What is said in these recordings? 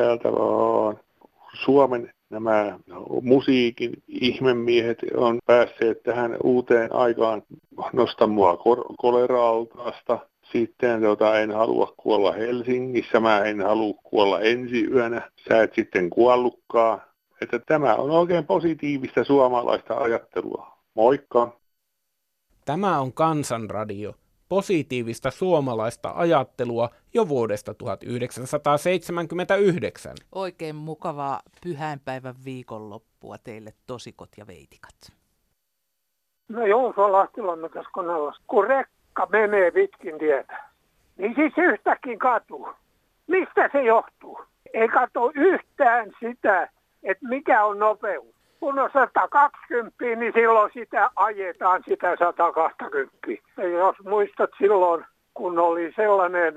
Täältä vaan. Suomen nämä musiikin ihmemiehet on päässeet tähän uuteen aikaan. Nosta mua koleraaltaasta. Sitten tota, en halua kuolla Helsingissä, mä en halua kuolla ensi yönä. Sä et sitten kuollutkaan. Että tämä on oikein positiivista suomalaista ajattelua. Moikka! Tämä on Kansanradio positiivista suomalaista ajattelua jo vuodesta 1979. Oikein mukavaa pyhäinpäivän viikonloppua teille tosikot ja veitikat. No Juuso Lahtilamme tässä koneella. Kun rekka menee pitkin tietä, niin siis yhtäkkiä katuu. Mistä se johtuu? Ei katso yhtään sitä, että mikä on nopeus kun on 120, niin silloin sitä ajetaan sitä 120. Ja jos muistat silloin, kun oli sellainen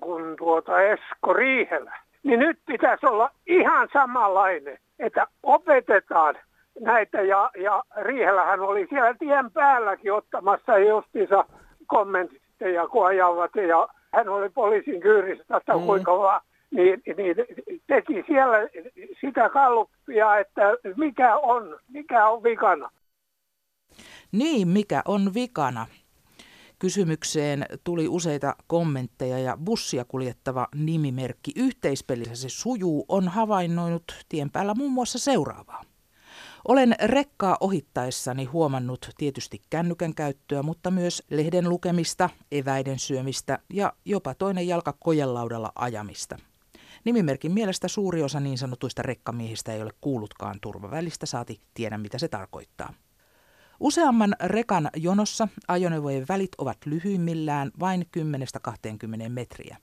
kuin tuota Esko Riihelä, niin nyt pitäisi olla ihan samanlainen, että opetetaan näitä ja, ja Riihelähän oli siellä tien päälläkin ottamassa justiinsa kommentteja, kun ajavat ja hän oli poliisin kyyrissä, että mm. kuinka vaan niin, niin teki siellä sitä kalluppia, että mikä on, mikä on vikana. Niin, mikä on vikana? Kysymykseen tuli useita kommentteja ja bussia kuljettava nimimerkki Yhteispelissä se sujuu on havainnoinut tien päällä muun muassa seuraavaa. Olen rekkaa ohittaessani huomannut tietysti kännykän käyttöä, mutta myös lehden lukemista, eväiden syömistä ja jopa toinen jalka kojelaudalla ajamista. Nimimerkin mielestä suuri osa niin sanotuista rekkamiehistä ei ole kuullutkaan turvavälistä, saati tiedä mitä se tarkoittaa. Useamman rekan jonossa ajoneuvojen välit ovat lyhyimmillään vain 10-20 metriä.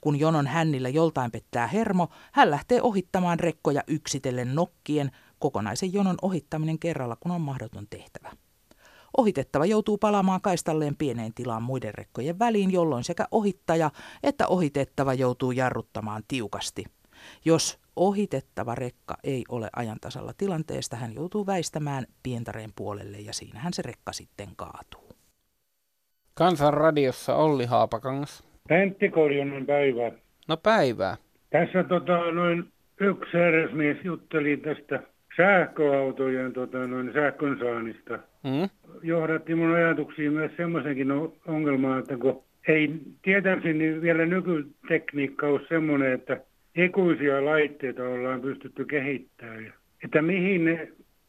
Kun jonon hännillä joltain pettää hermo, hän lähtee ohittamaan rekkoja yksitellen nokkien, kokonaisen jonon ohittaminen kerralla, kun on mahdoton tehtävä. Ohitettava joutuu palaamaan kaistalleen pieneen tilaan muiden rekkojen väliin, jolloin sekä ohittaja että ohitettava joutuu jarruttamaan tiukasti. Jos ohitettava rekka ei ole ajantasalla tilanteesta, hän joutuu väistämään pientareen puolelle ja siinähän se rekka sitten kaatuu. Kansanradiossa Olli Haapakangas. Pentti Korjonen päivää. No päivää. Tässä tota, noin yksi herrasmies jutteli tästä sähköautojen tota, noin sähkön saannista. Mm. Johdatti mun ajatuksiin myös semmoisenkin ongelmaa, että kun ei tietääkseni niin vielä nykytekniikka ole semmoinen, että ikuisia laitteita ollaan pystytty kehittämään. Että mihin ne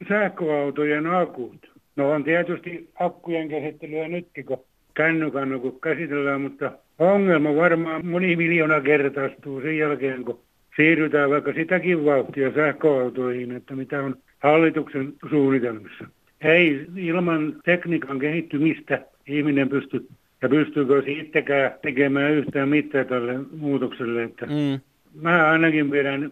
sähköautojen akut, no on tietysti akkujen käsittelyä nytkin, kun kännykän kun käsitellään, mutta ongelma varmaan moni miljoona kertaistuu sen jälkeen, kun siirrytään vaikka sitäkin vauhtia sähköautoihin, että mitä on hallituksen suunnitelmissa. Ei ilman tekniikan kehittymistä ihminen pysty, ja pystyykö sittenkään tekemään yhtään mitään tälle muutokselle. Että mm. Mä ainakin pidän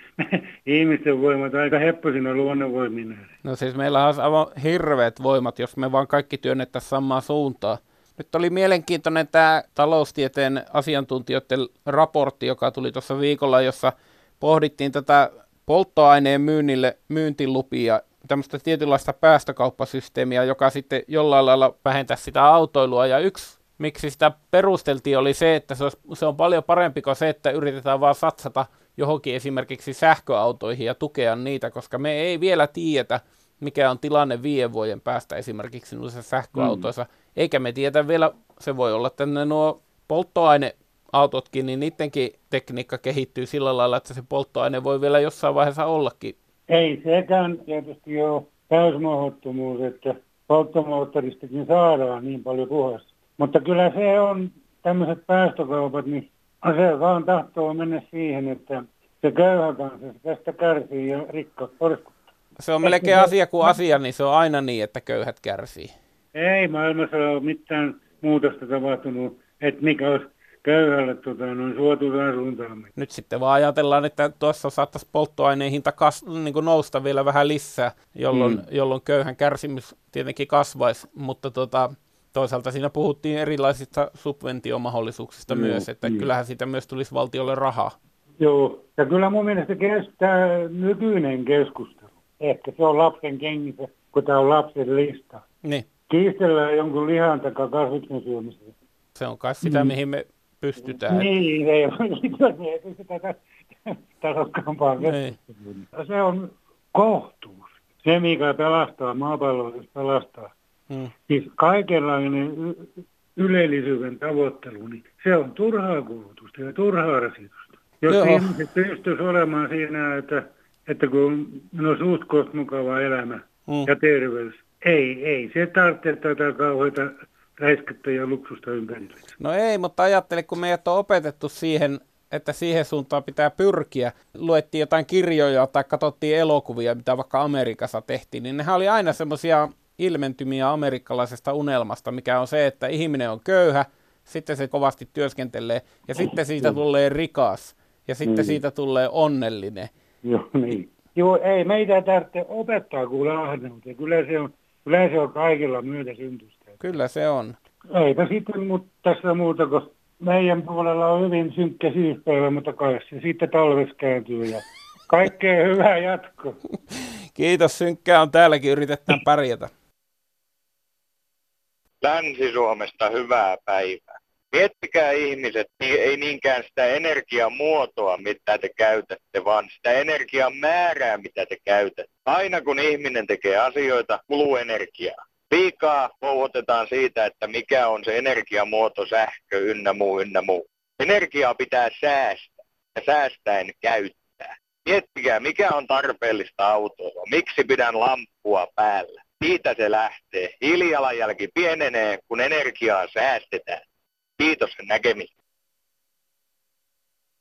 ihmisten voimat aika hepposina luonnonvoimina. No siis meillä on aivan hirveät voimat, jos me vaan kaikki työnnettäisiin samaan suuntaan. Nyt oli mielenkiintoinen tämä taloustieteen asiantuntijoiden raportti, joka tuli tuossa viikolla, jossa pohdittiin tätä polttoaineen myynnille myyntilupia, tämmöistä tietynlaista päästökauppasysteemiä, joka sitten jollain lailla vähentäisi sitä autoilua. Ja yksi, miksi sitä perusteltiin, oli se, että se, olisi, se on paljon parempi kuin se, että yritetään vaan satsata johonkin esimerkiksi sähköautoihin ja tukea niitä, koska me ei vielä tiedetä, mikä on tilanne viiden vuoden päästä esimerkiksi noissa sähköautoissa. Mm. Eikä me tiedä vielä, se voi olla tänne nuo polttoaineautotkin, niin niidenkin tekniikka kehittyy sillä lailla, että se polttoaine voi vielä jossain vaiheessa ollakin. Ei sekään tietysti ole täysmahdottomuus, että polttomoottoristakin saadaan niin paljon puhasta. Mutta kyllä se on tämmöiset päästökaupat, niin se vaan tahtoo mennä siihen, että se köyhä kanssa tästä kärsii ja rikka porskut. Se on melkein asia kuin asia, niin se on aina niin, että köyhät kärsii. Ei maailmassa ole mitään muutosta tapahtunut, että mikä olisi köyhälle tota, noin suotuisaan suuntaan. Nyt sitten vaan ajatellaan, että tuossa saattaisi polttoaineen hinta kas, niin kuin nousta vielä vähän lisää, jolloin, mm. jolloin köyhän kärsimys tietenkin kasvaisi, mutta tota, toisaalta siinä puhuttiin erilaisista subventiomahdollisuuksista mm. myös, että mm. kyllähän siitä myös tulisi valtiolle rahaa. Joo, ja kyllä mun mielestä kestää nykyinen keskustelu. Ehkä se on lapsen kengissä, kun tämä on lapsen lista. Niin kiistellään jonkun lihan takaa kasviksen syömistä. Se on kai sitä, mm. mihin me pystytään. Niin, ei, ei pystytä tasokkaampaan Se on kohtuus. Se, mikä pelastaa maapalloa, pelastaa. Hmm. Siis kaikenlainen y- ylellisyyden tavoittelu, niin se on turhaa kulutusta ja turhaa rasitusta. Jos Joo. ihmiset pystyisi olemaan siinä, että, että kun on suht mukava elämä hmm. ja terveys, ei, ei se tarvitse tätä kauheita räiskettä ja luksusta ympärillä. No ei, mutta ajattele, kun meidät on opetettu siihen, että siihen suuntaan pitää pyrkiä. Luettiin jotain kirjoja tai katsottiin elokuvia, mitä vaikka Amerikassa tehtiin, niin nehän oli aina semmoisia ilmentymiä amerikkalaisesta unelmasta, mikä on se, että ihminen on köyhä, sitten se kovasti työskentelee, ja sitten siitä tulee rikas, ja sitten niin. siitä tulee onnellinen. Joo, niin. Joo, ei meitä tarvitse opettaa kuule ahneutta. Kyllä se on, kyllä se on kaikilla myötäsyntystä. Kyllä se on. Eipä sitten mutta tässä muuta, kun meidän puolella on hyvin synkkä syyspäivä, mutta kai se sitten talves kääntyy ja kaikkea hyvää jatko. Kiitos, synkkää on täälläkin, yritetään pärjätä. Länsi-Suomesta hyvää päivää. Miettikää ihmiset, niin ei niinkään sitä energiamuotoa, mitä te käytätte, vaan sitä energian määrää, mitä te käytätte. Aina kun ihminen tekee asioita, kuluu energiaa. Liikaa pouhotetaan siitä, että mikä on se energiamuoto, sähkö, ynnä muu, ynnä muu. Energiaa pitää säästää ja säästäen käyttää. Miettikää, mikä on tarpeellista autoa. Miksi pidän lamppua päällä? Siitä se lähtee. Hiilijalanjälki pienenee, kun energiaa säästetään. Kiitos näkemistä.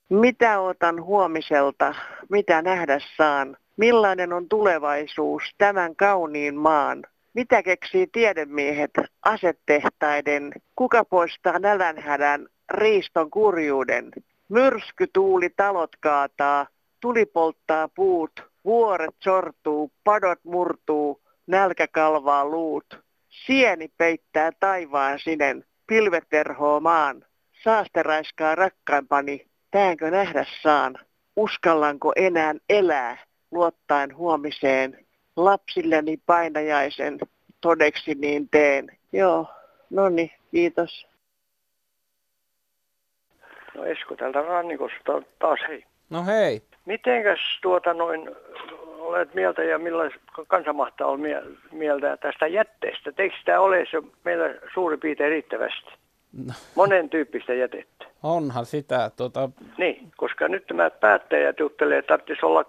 Mitä otan huomiselta? Mitä nähdä saan? Millainen on tulevaisuus tämän kauniin maan? Mitä keksii tiedemiehet asetehtaiden? Kuka poistaa nälänhädän, riiston kurjuuden? Myrsky tuuli talot kaataa, tuli polttaa puut, vuoret sortuu, padot murtuu, nälkä kalvaa luut. Sieni peittää taivaan sinen, pilvet verhoo maan. Saaste raiskaa rakkaimpani, täänkö nähdä saan? Uskallanko enää elää, luottaen huomiseen? Lapsilleni painajaisen, todeksi niin teen. Joo, no niin, kiitos. No Esko täältä rannikosta taas hei. No hei. Mitenkäs tuota noin olet mieltä ja millaista kansa mahtaa olla mieltä tästä jätteestä? Eikö sitä ole se meillä suurin piirtein riittävästi? No. Monen tyyppistä jätettä. Onhan sitä. Tuota... Niin, koska nyt tämä päättäjät juttelee, että tarvitsisi olla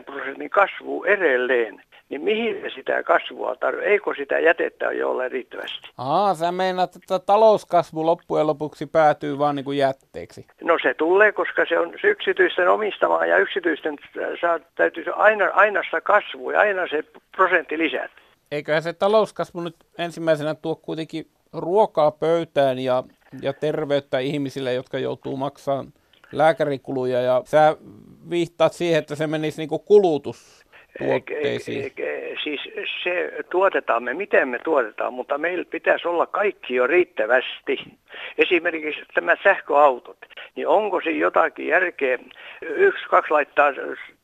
3-5 prosentin kasvu edelleen niin mihin se sitä kasvua tarvitsee? Eikö sitä jätettä ole riittävästi? Aa, sä meinaat, että talouskasvu loppujen lopuksi päätyy vaan niin kuin jätteeksi. No se tulee, koska se on yksityisten omistamaa ja yksityisten saa, täytyy aina, aina sitä kasvua ja aina se prosentti lisää. Eiköhän se talouskasvu nyt ensimmäisenä tuo kuitenkin ruokaa pöytään ja, ja terveyttä ihmisille, jotka joutuu maksamaan lääkärikuluja ja sä viittaat siihen, että se menisi niin kuin kulutus tuotteisiin? Siis se tuotetaan me, miten me tuotetaan, mutta meillä pitäisi olla kaikki jo riittävästi. Esimerkiksi tämä sähköautot, niin onko siinä jotakin järkeä, yksi, kaksi laittaa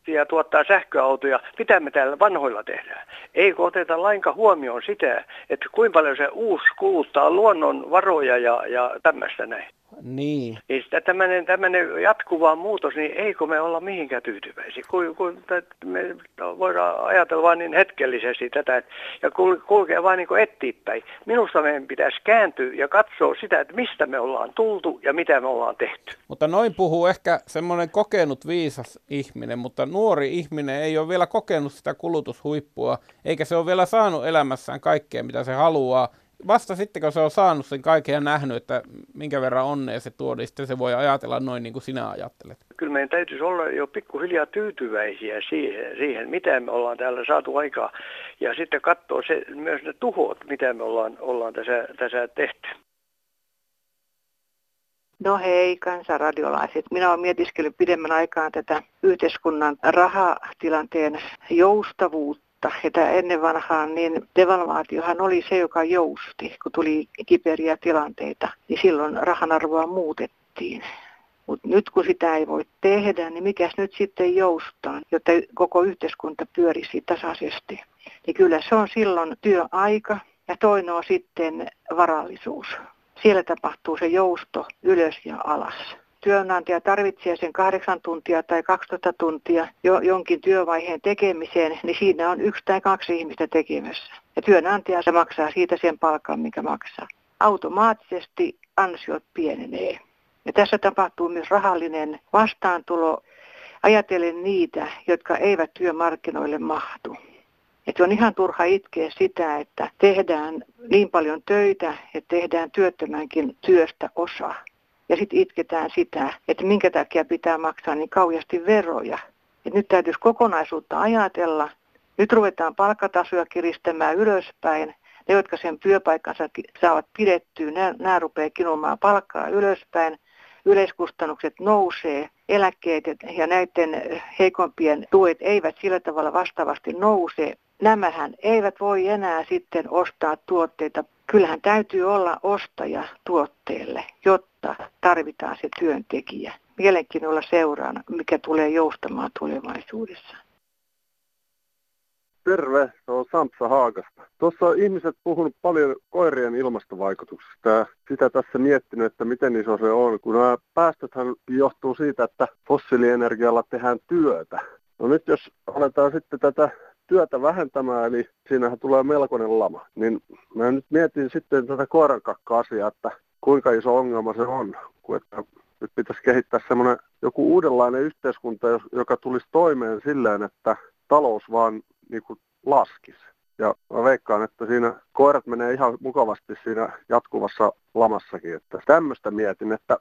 ja tuottaa sähköautoja, mitä me täällä vanhoilla tehdään? Eikö oteta lainkaan huomioon sitä, että kuinka paljon se uusi kuluttaa luonnon varoja ja, ja tämmöistä näin? Niin. Niin sitä tämmöinen, tämmöinen jatkuva muutos, niin eikö me olla mihinkään tyytyväisiä? Kun, kun me voidaan ajatella vain niin hetkellisesti tätä ja kulkea vain niin eteenpäin. Minusta meidän pitäisi kääntyä ja katsoa sitä, että mistä me ollaan tultu ja mitä me ollaan tehty. Mutta noin puhuu ehkä semmoinen kokenut viisas ihminen, mutta nuori ihminen ei ole vielä kokenut sitä kulutushuippua, eikä se ole vielä saanut elämässään kaikkea, mitä se haluaa vasta sitten, kun se on saanut sen kaiken ja nähnyt, että minkä verran onnea se tuo, niin sitten se voi ajatella noin niin kuin sinä ajattelet. Kyllä meidän täytyisi olla jo pikkuhiljaa tyytyväisiä siihen, siihen, mitä me ollaan täällä saatu aikaa. Ja sitten katsoa se, myös ne tuhot, mitä me ollaan, ollaan tässä, tässä tehty. No hei kansanradiolaiset. Minä olen mietiskellyt pidemmän aikaan tätä yhteiskunnan rahatilanteen joustavuutta mutta että ennen vanhaan niin devalvaatiohan oli se, joka jousti, kun tuli kiperiä tilanteita, niin silloin rahan arvoa muutettiin. Mutta nyt kun sitä ei voi tehdä, niin mikäs nyt sitten joustaa, jotta koko yhteiskunta pyörisi tasaisesti. Niin kyllä se on silloin työaika ja toinen on sitten varallisuus. Siellä tapahtuu se jousto ylös ja alas työnantaja tarvitsee sen kahdeksan tuntia tai 12 tuntia jo, jonkin työvaiheen tekemiseen, niin siinä on yksi tai kaksi ihmistä tekemässä. Ja työnantaja se maksaa siitä sen palkan, mikä maksaa. Automaattisesti ansiot pienenee. Ja tässä tapahtuu myös rahallinen vastaantulo ajatellen niitä, jotka eivät työmarkkinoille mahdu. Että on ihan turha itkeä sitä, että tehdään niin paljon töitä, että tehdään työttömänkin työstä osa. Ja sitten itketään sitä, että minkä takia pitää maksaa niin kauheasti veroja. Et nyt täytyisi kokonaisuutta ajatella. Nyt ruvetaan palkkatasoja kiristämään ylöspäin. Ne, jotka sen työpaikkansa saavat pidettyä, nämä rupeaa kinumaan palkkaa ylöspäin. Yleiskustannukset nousee, eläkkeet ja näiden heikompien tuet eivät sillä tavalla vastaavasti nouse. Nämähän eivät voi enää sitten ostaa tuotteita. Kyllähän täytyy olla ostaja tuotteelle, jotta tarvitaan se työntekijä. Mielenkiinnolla seuraan, mikä tulee joustamaan tulevaisuudessa. Terve, se on Sampsa Haagasta. Tuossa on ihmiset puhunut paljon koirien ilmastovaikutuksista ja sitä tässä miettinyt, että miten iso se on, kun nämä päästöthän johtuu siitä, että fossiilienergialla tehdään työtä. No nyt jos aletaan sitten tätä työtä vähentämään, eli siinähän tulee melkoinen lama, niin mä nyt mietin sitten tätä koirankakka-asiaa, että kuinka iso ongelma se on, kun että nyt pitäisi kehittää semmoinen joku uudenlainen yhteiskunta, joka tulisi toimeen silleen, että talous vaan niin kuin laskisi. Ja mä veikkaan, että siinä koirat menee ihan mukavasti siinä jatkuvassa lamassakin. Että tämmöistä mietin, että,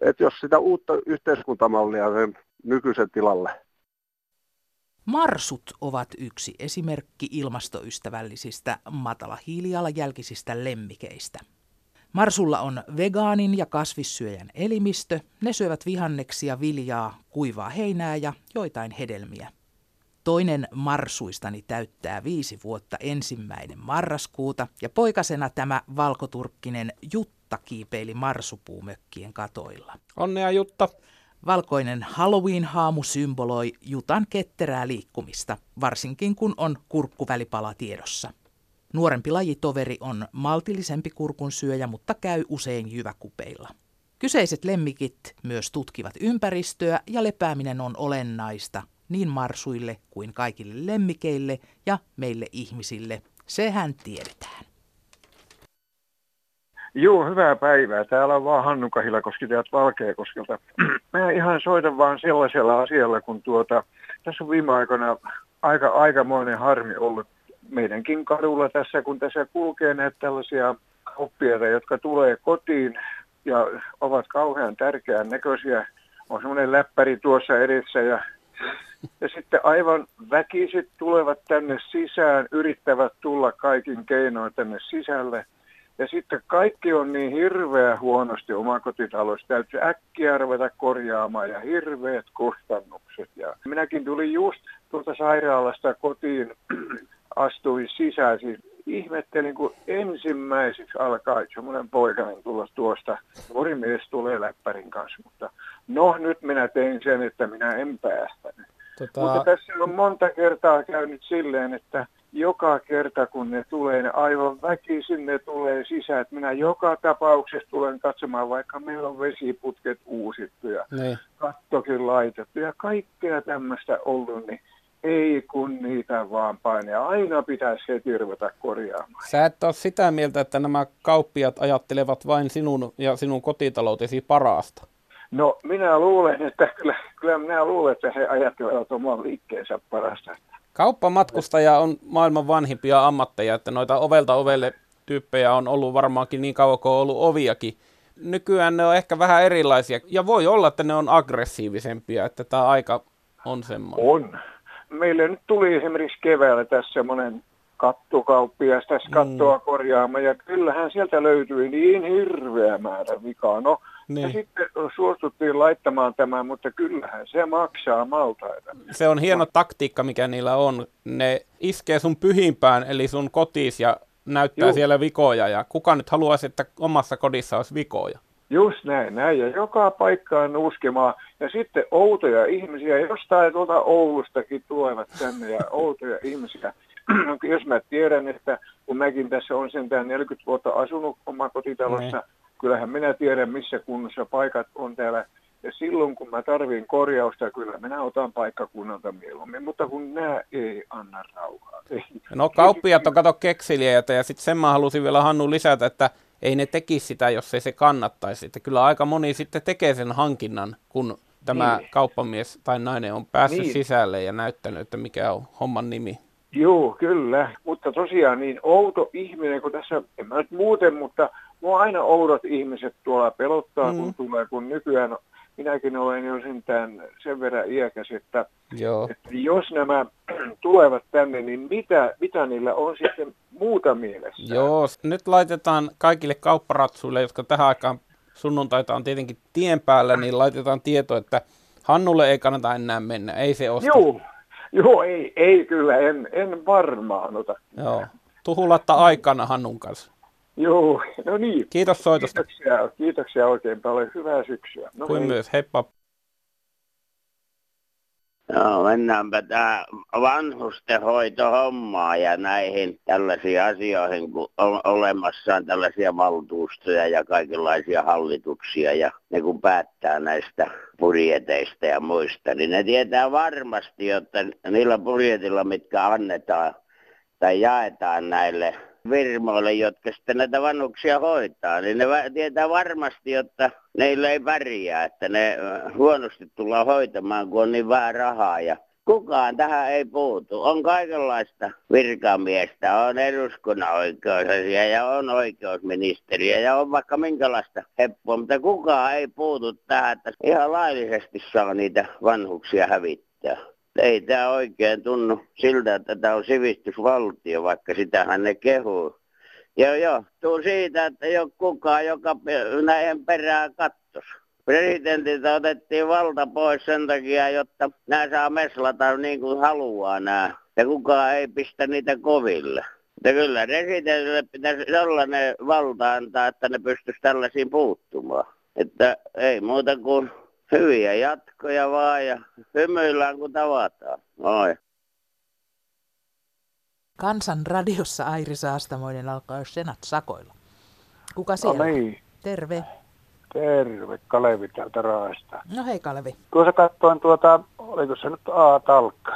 että jos sitä uutta yhteiskuntamallia sen nykyisen tilalle. Marsut ovat yksi esimerkki ilmastoystävällisistä matala hiilijalanjälkisistä lemmikeistä. Marsulla on vegaanin ja kasvissyöjän elimistö. Ne syövät vihanneksia, viljaa, kuivaa heinää ja joitain hedelmiä. Toinen marsuistani täyttää viisi vuotta ensimmäinen marraskuuta ja poikasena tämä valkoturkkinen Jutta kiipeili marsupuumökkien katoilla. Onnea Jutta! Valkoinen Halloween-haamu symboloi Jutan ketterää liikkumista, varsinkin kun on kurkkuvälipala tiedossa. Nuorempi lajitoveri on maltillisempi kurkun syöjä, mutta käy usein jyväkupeilla. Kyseiset lemmikit myös tutkivat ympäristöä ja lepääminen on olennaista niin marsuille kuin kaikille lemmikeille ja meille ihmisille. Sehän tiedetään. Joo, hyvää päivää. Täällä on vaan Hannu Kahilakoski täältä Valkeakoskelta. Mä ihan soitan vaan sellaisella asialla, kun tuota, tässä on viime aikoina aika aikamoinen harmi ollut meidänkin kadulla tässä, kun tässä kulkee näitä tällaisia kauppiaita, jotka tulee kotiin ja ovat kauhean tärkeän näköisiä. On semmoinen läppäri tuossa edessä ja, ja sitten aivan väkisit tulevat tänne sisään, yrittävät tulla kaikin keinoin tänne sisälle. Ja sitten kaikki on niin hirveä huonosti omakotitalossa. Täytyy äkkiä ruveta korjaamaan ja hirveät kustannukset. Ja minäkin tulin just tuolta sairaalasta kotiin astuin sisään, siis ihmettelin, kun ensimmäiseksi alkaa semmoinen poikainen tulla tuosta. Morimies tulee läppärin kanssa, mutta no nyt minä tein sen, että minä en päästänyt. Tota... Mutta tässä on monta kertaa käynyt silleen, että joka kerta kun ne tulee, ne aivan väkisin ne tulee sisään. Että minä joka tapauksessa tulen katsomaan, vaikka meillä on vesiputket uusittu ja niin. kattokin laitettu ja kaikkea tämmöistä ollut, niin ei kun niitä vaan paine. Aina pitäisi heti ruveta korjaamaan. Sä et ole sitä mieltä, että nämä kauppiat ajattelevat vain sinun ja sinun kotitaloutesi parasta. No minä luulen, että kyllä, kyllä minä luulen, että he ajattelevat oman liikkeensä parasta. Kauppamatkustaja on maailman vanhimpia ammatteja, että noita ovelta ovelle tyyppejä on ollut varmaankin niin kauan kuin on ollut oviakin. Nykyään ne on ehkä vähän erilaisia ja voi olla, että ne on aggressiivisempia, että tämä aika on semmoinen. On meille nyt tuli esimerkiksi keväällä tässä semmoinen kattokauppias tässä mm. kattoa mm. korjaamaan ja kyllähän sieltä löytyi niin hirveä määrä vikaa. No, niin. Ja sitten suostuttiin laittamaan tämä, mutta kyllähän se maksaa maltaita. Se on hieno taktiikka, mikä niillä on. Ne iskee sun pyhimpään, eli sun kotis ja näyttää Juh. siellä vikoja. Ja kuka nyt haluaisi, että omassa kodissa olisi vikoja? Just näin, näin. Ja joka paikkaan uskemaan. Ja sitten outoja ihmisiä, jostain tuolta Oulustakin tulevat tänne ja outoja ihmisiä. Jos mä tiedän, että kun mäkin tässä on sentään 40 vuotta asunut omakotitalossa, kyllähän minä tiedän, missä kunnossa paikat on täällä ja silloin kun mä tarvin korjausta, kyllä minä otan paikkakunnalta mieluummin, mutta kun nämä ei anna rauhaa. Ei. No kauppiat on kato keksiliäitä ja sitten sen mä halusin vielä Hannu lisätä, että ei ne tekisi sitä, jos ei se kannattaisi. Että kyllä aika moni sitten tekee sen hankinnan, kun tämä niin. kauppamies tai nainen on päässyt niin. sisälle ja näyttänyt, että mikä on homman nimi. Joo, kyllä. Mutta tosiaan niin outo ihminen, kun tässä, en mä nyt muuten, mutta mua aina oudot ihmiset tuolla pelottaa, mm. kun tulee, kun nykyään minäkin olen jo sentään sen verran iäkäs, että, Joo. että jos nämä tulevat tänne, niin mitä, mitä niillä on sitten muuta mielessä? Joo, nyt laitetaan kaikille kaupparatsuille, jotka tähän aikaan sunnuntaita on tietenkin tien päällä, niin laitetaan tieto, että Hannulle ei kannata enää mennä, ei se osta. Joo, Joo ei, ei kyllä, en, en varmaan ota. Joo, tuhulatta aikana Hannun kanssa. Joo, no niin. Kiitos soitosta. Kiitoksia, kiitoksia oikein paljon. Hyvää syksyä. No Kuin hei. myös, heippa. No mennäänpä tähän vanhustenhoitohommaan ja näihin tällaisiin asioihin, kun on olemassaan tällaisia valtuustoja ja kaikenlaisia hallituksia ja ne kun päättää näistä budjeteista ja muista, niin ne tietää varmasti, että niillä budjetilla, mitkä annetaan tai jaetaan näille firmoille, jotka sitten näitä vanhuksia hoitaa, niin ne tietää varmasti, että neillä ei pärjää, että ne huonosti tullaan hoitamaan, kun on niin vähän rahaa. Ja kukaan tähän ei puutu. On kaikenlaista virkamiestä, on eduskunnan oikeusasia ja on oikeusministeriä ja on vaikka minkälaista heppoa, mutta kukaan ei puutu tähän, että ihan laillisesti saa niitä vanhuksia hävittää ei tämä oikein tunnu siltä, että tämä on sivistysvaltio, vaikka sitähän ne kehuu. Ja johtuu siitä, että ei ole kukaan, joka näiden perään kattos. Presidentiltä otettiin valta pois sen takia, jotta nämä saa meslata niin kuin haluaa nämä. Ja kukaan ei pistä niitä koville. Ja kyllä residentille pitäisi sellainen valta antaa, että ne pystyisi tällaisiin puuttumaan. Että ei muuta kuin Hyviä jatkoja vaan ja hymyillään kun tavataan. Moi. Kansan radiossa Airi Saastamoinen alkaa senat sakoilla. Kuka no siellä? No niin. Terve. Terve, Kalevi täältä Raasta. No hei Kalevi. Tuossa katsoin tuota, oliko se nyt A-talkka?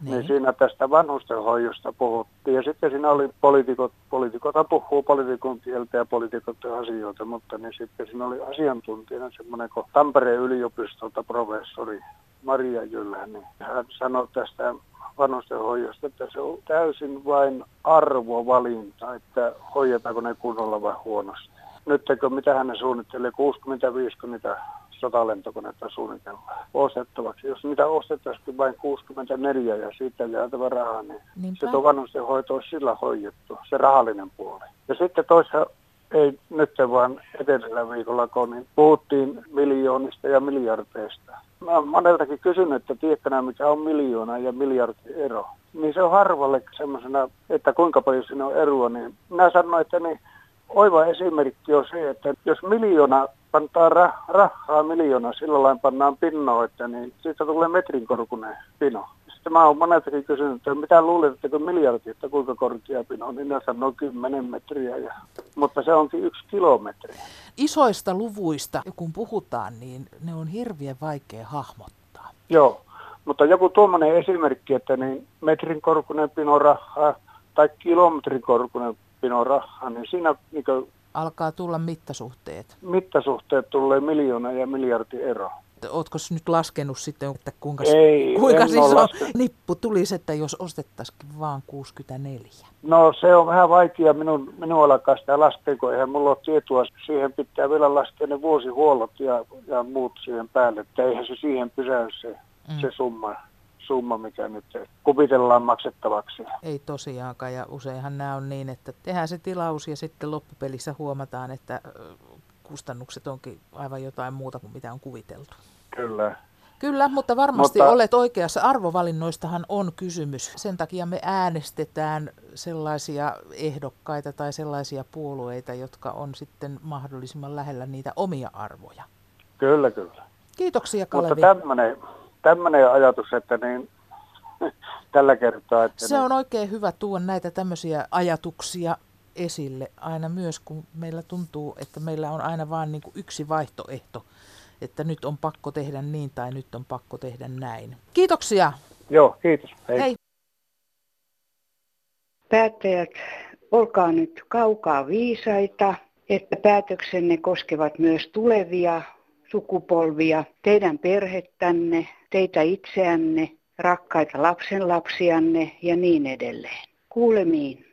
Niin. niin siinä tästä vanhustenhoidosta puhuttiin. Ja sitten siinä oli poliitikot, poliitikota puhuu poliitikon kieltä ja poliitikot asioita, mutta niin sitten siinä oli asiantuntijana semmoinen kuin Tampereen yliopistolta professori Maria Jylhä, niin hän sanoi tästä vanhustenhoidosta, että se on täysin vain arvovalinta, että hoidetaanko ne kunnolla vai huonosti. Nyt mitä hän suunnittelee, 65 niitä sotalentokonetta suunnitellaan ostettavaksi. Jos niitä ostettaisiin vain 64 ja siitä jäätävä rahaa, niin Niinpä. se vanhusten hoito olisi sillä hoidettu, se rahallinen puoli. Ja sitten toisaalta ei nyt vaan edellisellä viikolla, kun niin puhuttiin miljoonista ja miljardeista. Mä olen moneltakin kysynyt, että tiedätkö mikä on miljoona ja miljardi ero. Niin se on harvalle semmoisena, että kuinka paljon siinä on eroa, niin minä sanoin, että niin oiva esimerkki on se, että jos miljoona pantaa rah- rahaa miljoona, sillä lailla pannaan pinnoita, niin siitä tulee metrin korkuinen pino. Sitten mä oon moneltakin kysynyt, että mitä luulet, että kun miljardi, että kuinka korkea pino on, niin ne sanoo 10 metriä, ja, mutta se onkin yksi kilometri. Isoista luvuista, kun puhutaan, niin ne on hirveän vaikea hahmottaa. Joo, mutta joku tuommoinen esimerkki, että niin metrin korkuinen pino rahaa tai kilometrin korkuinen pino rahaa, niin siinä niin alkaa tulla mittasuhteet? Mittasuhteet tulee miljoona ja miljardi ero. Oletko nyt laskenut sitten, että kuinka, Ei, kuinka siis on nippu tulisi, että jos ostettaisiin vaan 64? No se on vähän vaikea minun, minun alkaa sitä laskea, kun eihän mulla ole tietoa. Siihen pitää vielä laskea ne vuosihuollot ja, ja muut siihen päälle, että eihän se siihen pysäy se, mm. se summa summa, mikä nyt kuvitellaan maksettavaksi. Ei tosiaankaan, ja useinhan nämä on niin, että tehdään se tilaus ja sitten loppupelissä huomataan, että kustannukset onkin aivan jotain muuta kuin mitä on kuviteltu. Kyllä. Kyllä, mutta varmasti mutta... olet oikeassa. Arvovalinnoistahan on kysymys. Sen takia me äänestetään sellaisia ehdokkaita tai sellaisia puolueita, jotka on sitten mahdollisimman lähellä niitä omia arvoja. Kyllä, kyllä. Kiitoksia Kalevi. Mutta tämmöinen tämmöinen ajatus, että niin tällä kertaa. Että Se niin... on oikein hyvä tuoda näitä tämmöisiä ajatuksia esille aina myös, kun meillä tuntuu, että meillä on aina vain niin yksi vaihtoehto, että nyt on pakko tehdä niin tai nyt on pakko tehdä näin. Kiitoksia. Joo, kiitos. Hei. Hei. Päättäjät, olkaa nyt kaukaa viisaita, että päätöksenne koskevat myös tulevia sukupolvia, teidän perhettänne, teitä itseänne, rakkaita lapsenlapsianne ja niin edelleen. Kuulemiin.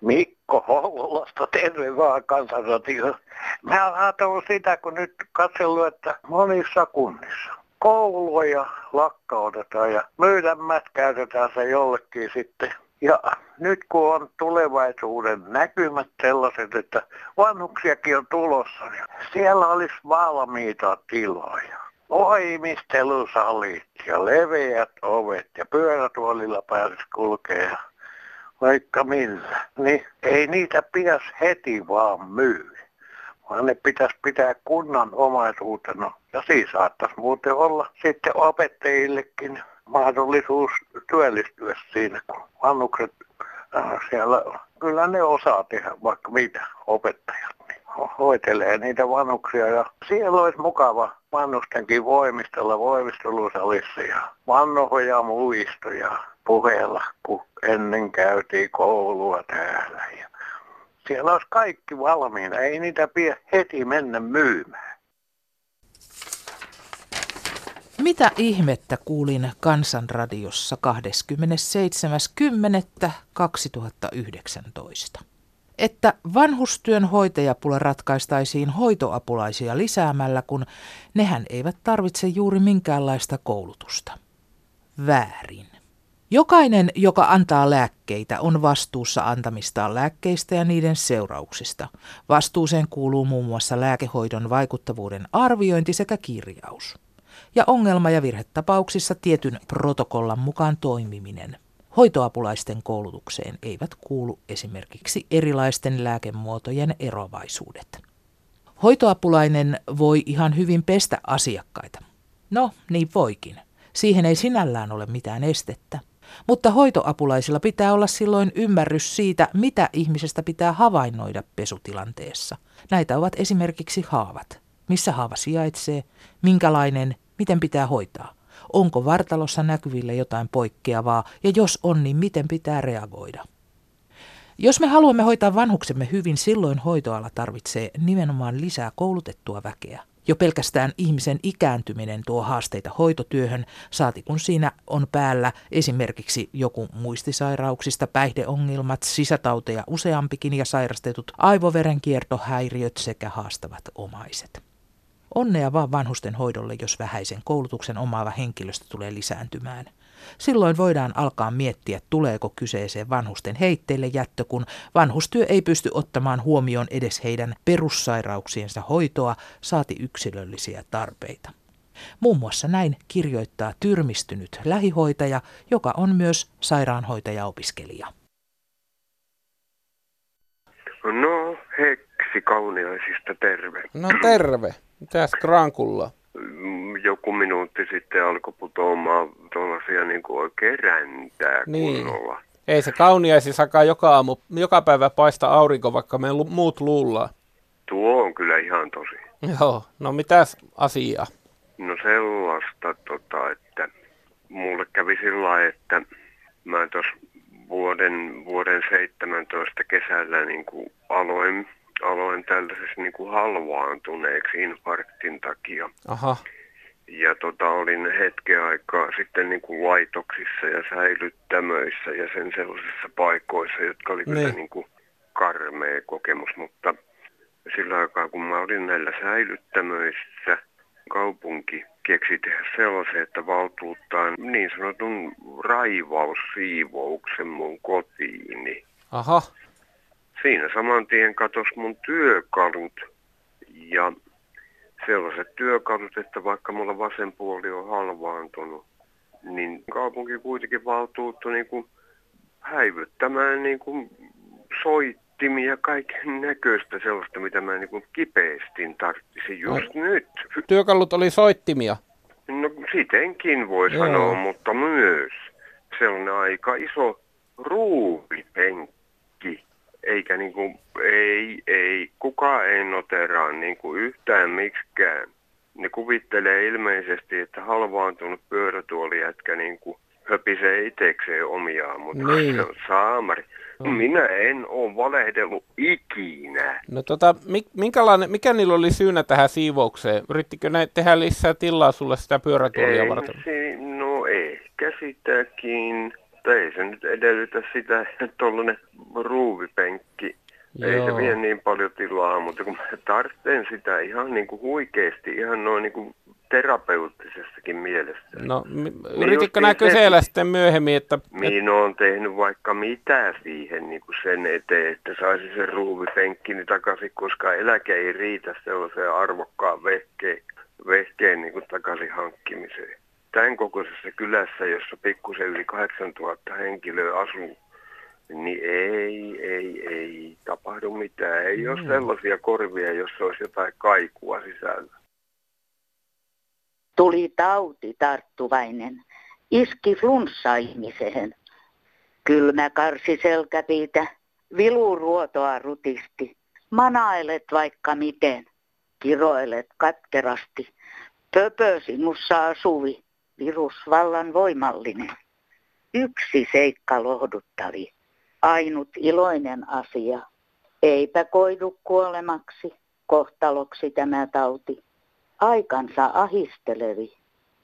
Mikko Hollolasta, terve vaan kansanratio. Mä oon ajatellut sitä, kun nyt katsellut, että monissa kunnissa kouluja lakkautetaan ja myydämät käytetään se jollekin sitten. Ja nyt kun on tulevaisuuden näkymät sellaiset, että vanhuksiakin on tulossa, niin siellä olisi valmiita tiloja. Voimistelusalit ja leveät ovet ja pyörätuolilla pääsisi kulkea vaikka millä. Niin ei niitä pitäisi heti vaan myy vaan ne pitäisi pitää kunnan omaisuutena. Ja siinä saattaisi muuten olla sitten opettajillekin mahdollisuus työllistyä siinä, kun vannukset äh, siellä, kyllä ne osaa tehdä vaikka mitä opettajat, hoitelee niitä vannuksia ja siellä olisi mukava vannustenkin voimistella voimistelusalissa ja vannoja muistoja puheella, kun ennen käytiin koulua täällä. Ja siellä olisi kaikki valmiina, ei niitä pidä heti mennä myymään. Mitä ihmettä kuulin Kansanradiossa 27.10.2019? Että vanhustyön hoitajapula ratkaistaisiin hoitoapulaisia lisäämällä, kun nehän eivät tarvitse juuri minkäänlaista koulutusta. Väärin. Jokainen, joka antaa lääkkeitä, on vastuussa antamistaan lääkkeistä ja niiden seurauksista. Vastuuseen kuuluu muun muassa lääkehoidon vaikuttavuuden arviointi sekä kirjaus. Ja ongelma- ja virhetapauksissa tietyn protokollan mukaan toimiminen. Hoitoapulaisten koulutukseen eivät kuulu esimerkiksi erilaisten lääkemuotojen eroavaisuudet. Hoitoapulainen voi ihan hyvin pestä asiakkaita. No, niin voikin. Siihen ei sinällään ole mitään estettä. Mutta hoitoapulaisilla pitää olla silloin ymmärrys siitä, mitä ihmisestä pitää havainnoida pesutilanteessa. Näitä ovat esimerkiksi haavat. Missä haava sijaitsee, minkälainen, miten pitää hoitaa. Onko vartalossa näkyville jotain poikkeavaa ja jos on, niin miten pitää reagoida. Jos me haluamme hoitaa vanhuksemme hyvin, silloin hoitoala tarvitsee nimenomaan lisää koulutettua väkeä. Jo pelkästään ihmisen ikääntyminen tuo haasteita hoitotyöhön, saati kun siinä on päällä esimerkiksi joku muistisairauksista, päihdeongelmat, sisätauteja useampikin ja sairastetut aivoverenkiertohäiriöt sekä haastavat omaiset. Onnea vaan vanhusten hoidolle, jos vähäisen koulutuksen omaava henkilöstö tulee lisääntymään. Silloin voidaan alkaa miettiä, tuleeko kyseeseen vanhusten heitteille jättö, kun vanhustyö ei pysty ottamaan huomioon edes heidän perussairauksiensa hoitoa, saati yksilöllisiä tarpeita. Muun muassa näin kirjoittaa tyrmistynyt lähihoitaja, joka on myös sairaanhoitaja-opiskelija. No, Heksi Kauniaisista terve. No terve. Mitäs Krankulla? joku minuutti sitten alkoi putoamaan tuollaisia niin kuin oikein räntää niin. kunnolla. Ei se kauniaisi sakaa joka, aamu, joka päivä paista aurinko, vaikka me lu- muut luullaan. Tuo on kyllä ihan tosi. Joo, no mitäs asiaa? No sellaista, tota, että mulle kävi sillä että mä tuossa vuoden, vuoden 17 kesällä niin kuin aloin, aloin tällaisessa niin kuin halvaantuneeksi infarktin takia. Aha ja tota, olin hetken aikaa sitten niin kuin laitoksissa ja säilyttämöissä ja sen sellaisissa paikoissa, jotka oli kyllä niin. niin kuin karmea kokemus, mutta sillä aikaa kun mä olin näillä säilyttämöissä, kaupunki keksi tehdä sellaisen, että valtuuttaa niin sanotun raivaussiivouksen mun kotiini. Aha. Siinä saman tien katos mun työkalut ja sellaiset työkalut, että vaikka mulla vasen puoli on halvaantunut, niin kaupunki kuitenkin valtuuttu niin kuin häivyttämään niin kuin soittimia ja kaiken näköistä sellaista, mitä mä niin kuin kipeästi tarvitsisin just no, nyt. Työkalut oli soittimia? No sitenkin voi Joo. sanoa, mutta myös sellainen aika iso ruuvipenkki eikä niin kuin, ei, ei, kukaan ei noteraa niin kuin yhtään miksikään. Ne kuvittelee ilmeisesti, että halvaantunut pyörätuolijätkä niin kuin höpisee itsekseen omiaan, mutta niin. se on saamari. No. Minä en ole valehdellut ikinä. No tota, minkälainen, mikä niillä oli syynä tähän siivoukseen? Yrittikö ne tehdä lisää tilaa sulle sitä pyörätuolia varten? Si- no ehkä sitäkin. Ei se nyt edellytä sitä, että tuollainen ruuvipenkki Joo. Ei se vie niin paljon tilaa, mutta kun mä tarvitsen sitä ihan niin kuin huikeasti, ihan noin niin kuin terapeuttisessakin mielessä. No, niin yrititkö nää kysellä sitten myöhemmin, että... Minä olen tehnyt vaikka mitä siihen niin kuin sen eteen, että saisi sen ruuvipenkkini takaisin, koska eläke ei riitä sellaiseen arvokkaan vehkeen, vehkeen niin kuin takaisin hankkimiseen. Tämän kokoisessa kylässä, jossa pikkusen yli 8000 henkilöä asuu, niin ei, ei, ei tapahdu mitään. Ei mm. ole sellaisia korvia, jossa olisi jotain kaikua sisällä. Tuli tauti tarttuvainen, iski flunssa ihmiseen. Kylmä karsi selkäpiitä, viluruotoa rutisti. Manailet vaikka miten, kiroilet katkerasti. Pöpö sinussa asuvi, virusvallan voimallinen. Yksi seikka lohduttavi ainut iloinen asia. Eipä koidu kuolemaksi, kohtaloksi tämä tauti. Aikansa ahistelevi,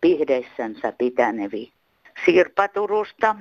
pihdeissänsä pitänevi. Sirpa Turusta.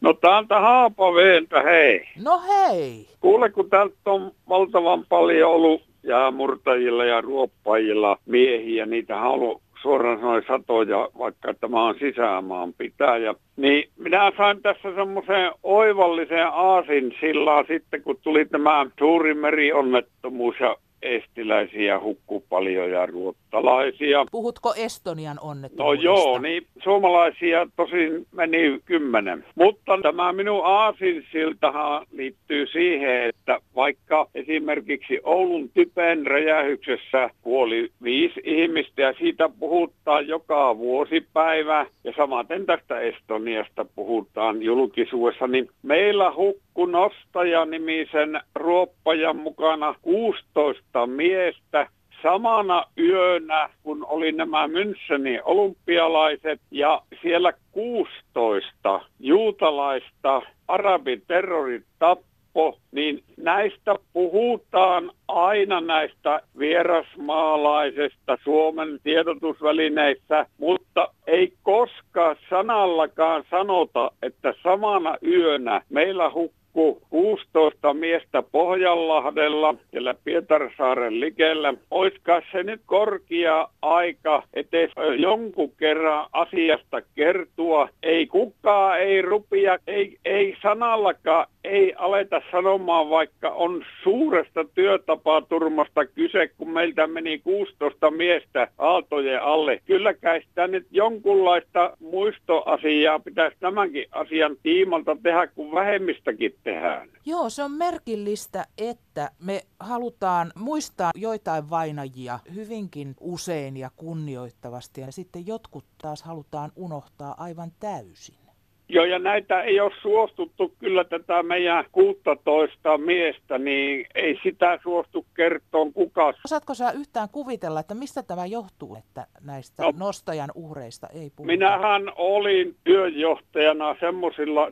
No täältä Haapaveeltä, hei. No hei. Kuule, kun täältä on valtavan paljon ollut jäämurtajilla ja ruoppajilla miehiä, niitä halu suoraan sanoen satoja, vaikka tämä on sisämaan pitäjä. Niin minä sain tässä semmoisen oivallisen aasin sillä sitten, kun tuli tämä suuri merionnettomuus ja estiläisiä hukkuu paljon ja ruottalaisia. Puhutko Estonian onnettomuudesta? No joo, niin suomalaisia tosin meni kymmenen. Mutta tämä minun aasinsiltahan liittyy siihen, että vaikka esimerkiksi Oulun typen räjähyksessä kuoli viisi ihmistä ja siitä puhutaan joka vuosipäivä ja samaten tästä Estoniasta puhutaan julkisuudessa, niin meillä hukkuu nostaja-nimisen ruoppajan mukana 16 miestä samana yönä, kun oli nämä Münchenin olympialaiset ja siellä 16 juutalaista arabiterrorit tappo, niin näistä puhutaan aina näistä vierasmaalaisesta Suomen tiedotusvälineissä, mutta ei koskaan sanallakaan sanota, että samana yönä meillä hukkuu nukkuu 16 miestä Pohjanlahdella, siellä Pietarsaaren likellä. Oiskaan se nyt korkea aika, ettei jonkun kerran asiasta kertua. Ei kukaan, ei rupia, ei, ei sanallakaan, ei aleta sanomaan, vaikka on suuresta työtapaturmasta kyse, kun meiltä meni 16 miestä aaltojen alle. Kyllä kai sitä nyt jonkunlaista muistoasiaa pitäisi tämänkin asian tiimalta tehdä, kun vähemmistäkin tehdään. Joo, se on merkillistä, että me halutaan muistaa joitain vainajia hyvinkin usein ja kunnioittavasti, ja sitten jotkut taas halutaan unohtaa aivan täysin. Joo, ja näitä ei ole suostuttu kyllä tätä meidän 16 miestä, niin ei sitä suostu kertoa kukaan. Osaatko sä yhtään kuvitella, että mistä tämä johtuu, että näistä no, nostajan uhreista ei puhuta? Minähän olin työjohtajana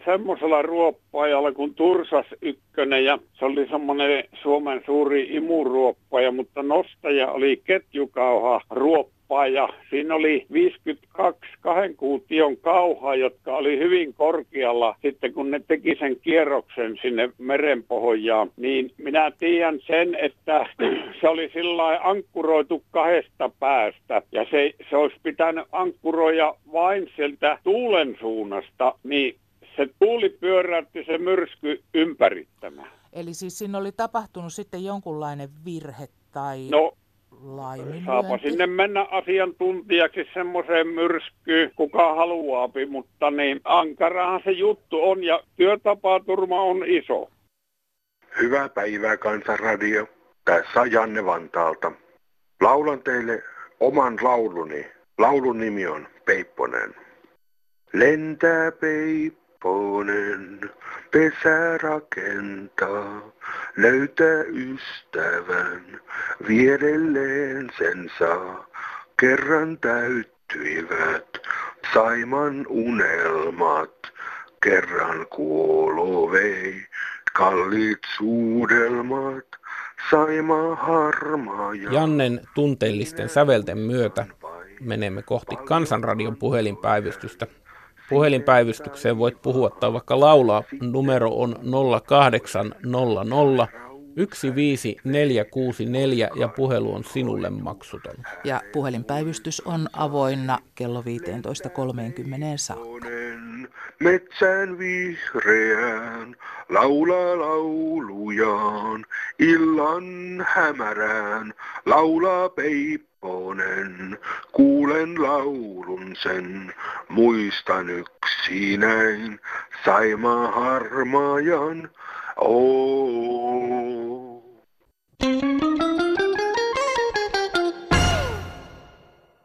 semmoisella, ruoppajalla kuin Tursas Ykkönen, ja se oli semmoinen Suomen suuri imuruoppaja, mutta nostaja oli ketjukauha ruoppaja ja siinä oli 52 kahden kuution kauhaa, jotka oli hyvin korkealla sitten kun ne teki sen kierroksen sinne merenpohjaan. Niin minä tiedän sen, että se oli sillä ankkuroitu kahdesta päästä ja se, se olisi pitänyt ankkuroida vain sieltä tuulen suunnasta, niin se tuuli pyöräytti se myrsky ympärittämään. Eli siis siinä oli tapahtunut sitten jonkunlainen virhe tai... No Saapa sinne mennä asiantuntijaksi semmoiseen myrskyyn, kuka haluaapi, mutta niin ankarahan se juttu on ja työtapaturma on iso. Hyvää päivää Kansanradio. Tässä on Janne Vantaalta. Laulan teille oman lauluni. Laulun nimi on Peipponen. Lentää Peipponen pesä rakentaa, löytää ystävän, vierelleen sen saa, kerran täyttyivät Saiman unelmat, kerran kuolo vei, kalliit suudelmat, Saima harmaa. Jannen tunteellisten sävelten myötä menemme kohti Kansanradion puhelinpäivystystä. Puhelinpäivystykseen voit puhua tai vaikka laulaa. Numero on 0800 15464 ja puhelu on sinulle maksuton. Ja puhelinpäivystys on avoinna kello 15.30 saakka. Metsän vihreään laula laulujaan, illan hämärään laulaa peipponen. Kuulen laulun sen, muistan yksinäin, saima harmaajan, Oh.